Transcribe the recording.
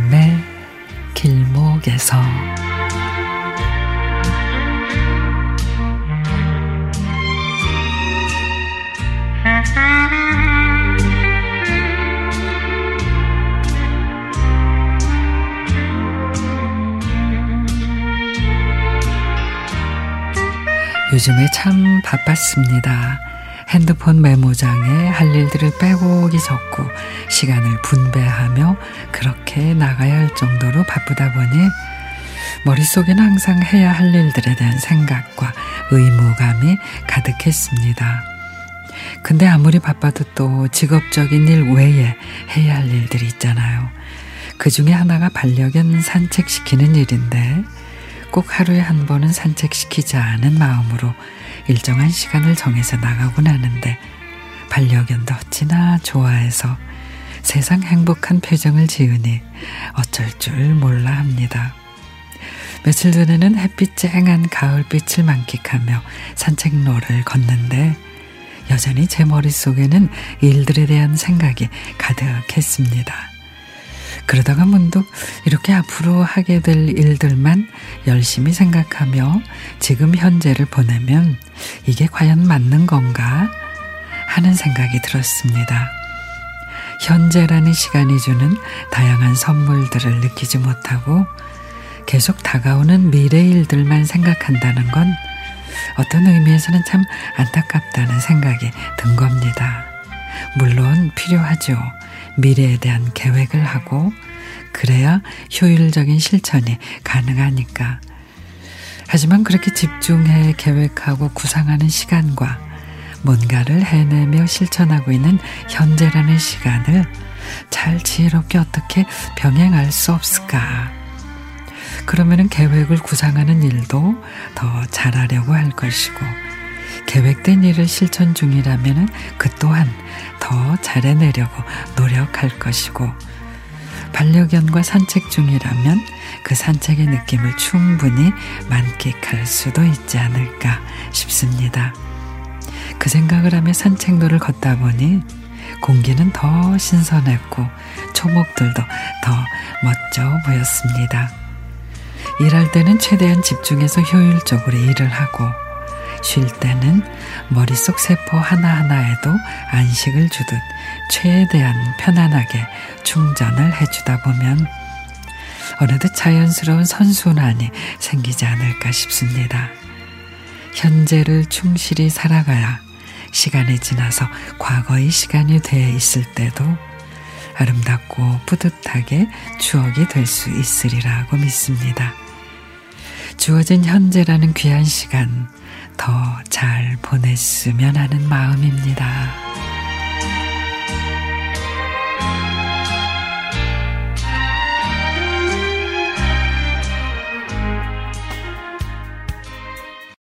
삶의 길목에서 요즘에 참 바빴습니다. 핸드폰 메모장에 할 일들을 빼곡히 적고 시간을 분배하며 그렇게 나가야 할 정도로 바쁘다 보니 머릿속에는 항상 해야 할 일들에 대한 생각과 의무감이 가득했습니다. 근데 아무리 바빠도 또 직업적인 일 외에 해야 할 일들이 있잖아요. 그 중에 하나가 반려견 산책시키는 일인데 꼭 하루에 한 번은 산책시키자는 마음으로 일정한 시간을 정해서 나가곤 하는데 반려견도 어찌나 좋아해서 세상 행복한 표정을 지으니 어쩔 줄 몰라 합니다. 며칠 전에는 햇빛 쨍한 가을빛을 만끽하며 산책로를 걷는데 여전히 제 머릿속에는 일들에 대한 생각이 가득했습니다. 그러다가 문득 이렇게 앞으로 하게 될 일들만 열심히 생각하며 지금 현재를 보내면 이게 과연 맞는 건가 하는 생각이 들었습니다. 현재라는 시간이 주는 다양한 선물들을 느끼지 못하고 계속 다가오는 미래 일들만 생각한다는 건 어떤 의미에서는 참 안타깝다는 생각이 든 겁니다. 물론 필요하죠. 미래에 대한 계획을 하고 그래야 효율적인 실천이 가능하니까. 하지만 그렇게 집중해 계획하고 구상하는 시간과 뭔가를 해내며 실천하고 있는 현재라는 시간을 잘 지혜롭게 어떻게 병행할 수 없을까? 그러면은 계획을 구상하는 일도 더 잘하려고 할 것이고, 계획된 일을 실천 중이라면 그 또한 더 잘해내려고 노력할 것이고, 반려견과 산책 중이라면 그 산책의 느낌을 충분히 만끽할 수도 있지 않을까 싶습니다. 그 생각을 하며 산책로를 걷다 보니 공기는 더 신선했고 초목들도 더 멋져 보였습니다. 일할 때는 최대한 집중해서 효율적으로 일을 하고 쉴 때는 머릿속 세포 하나하나에도 안식을 주듯 최대한 편안하게 충전을 해주다 보면 어느덧 자연스러운 선순환이 생기지 않을까 싶습니다. 현재를 충실히 살아가야 시간이 지나서 과거의 시간이 돼 있을 때도 아름답고 뿌듯하게 추억이 될 수 있으리라고 믿습니다. 주어진 현재라는 귀한 시간 더 잘 보냈으면 하는 마음입니다.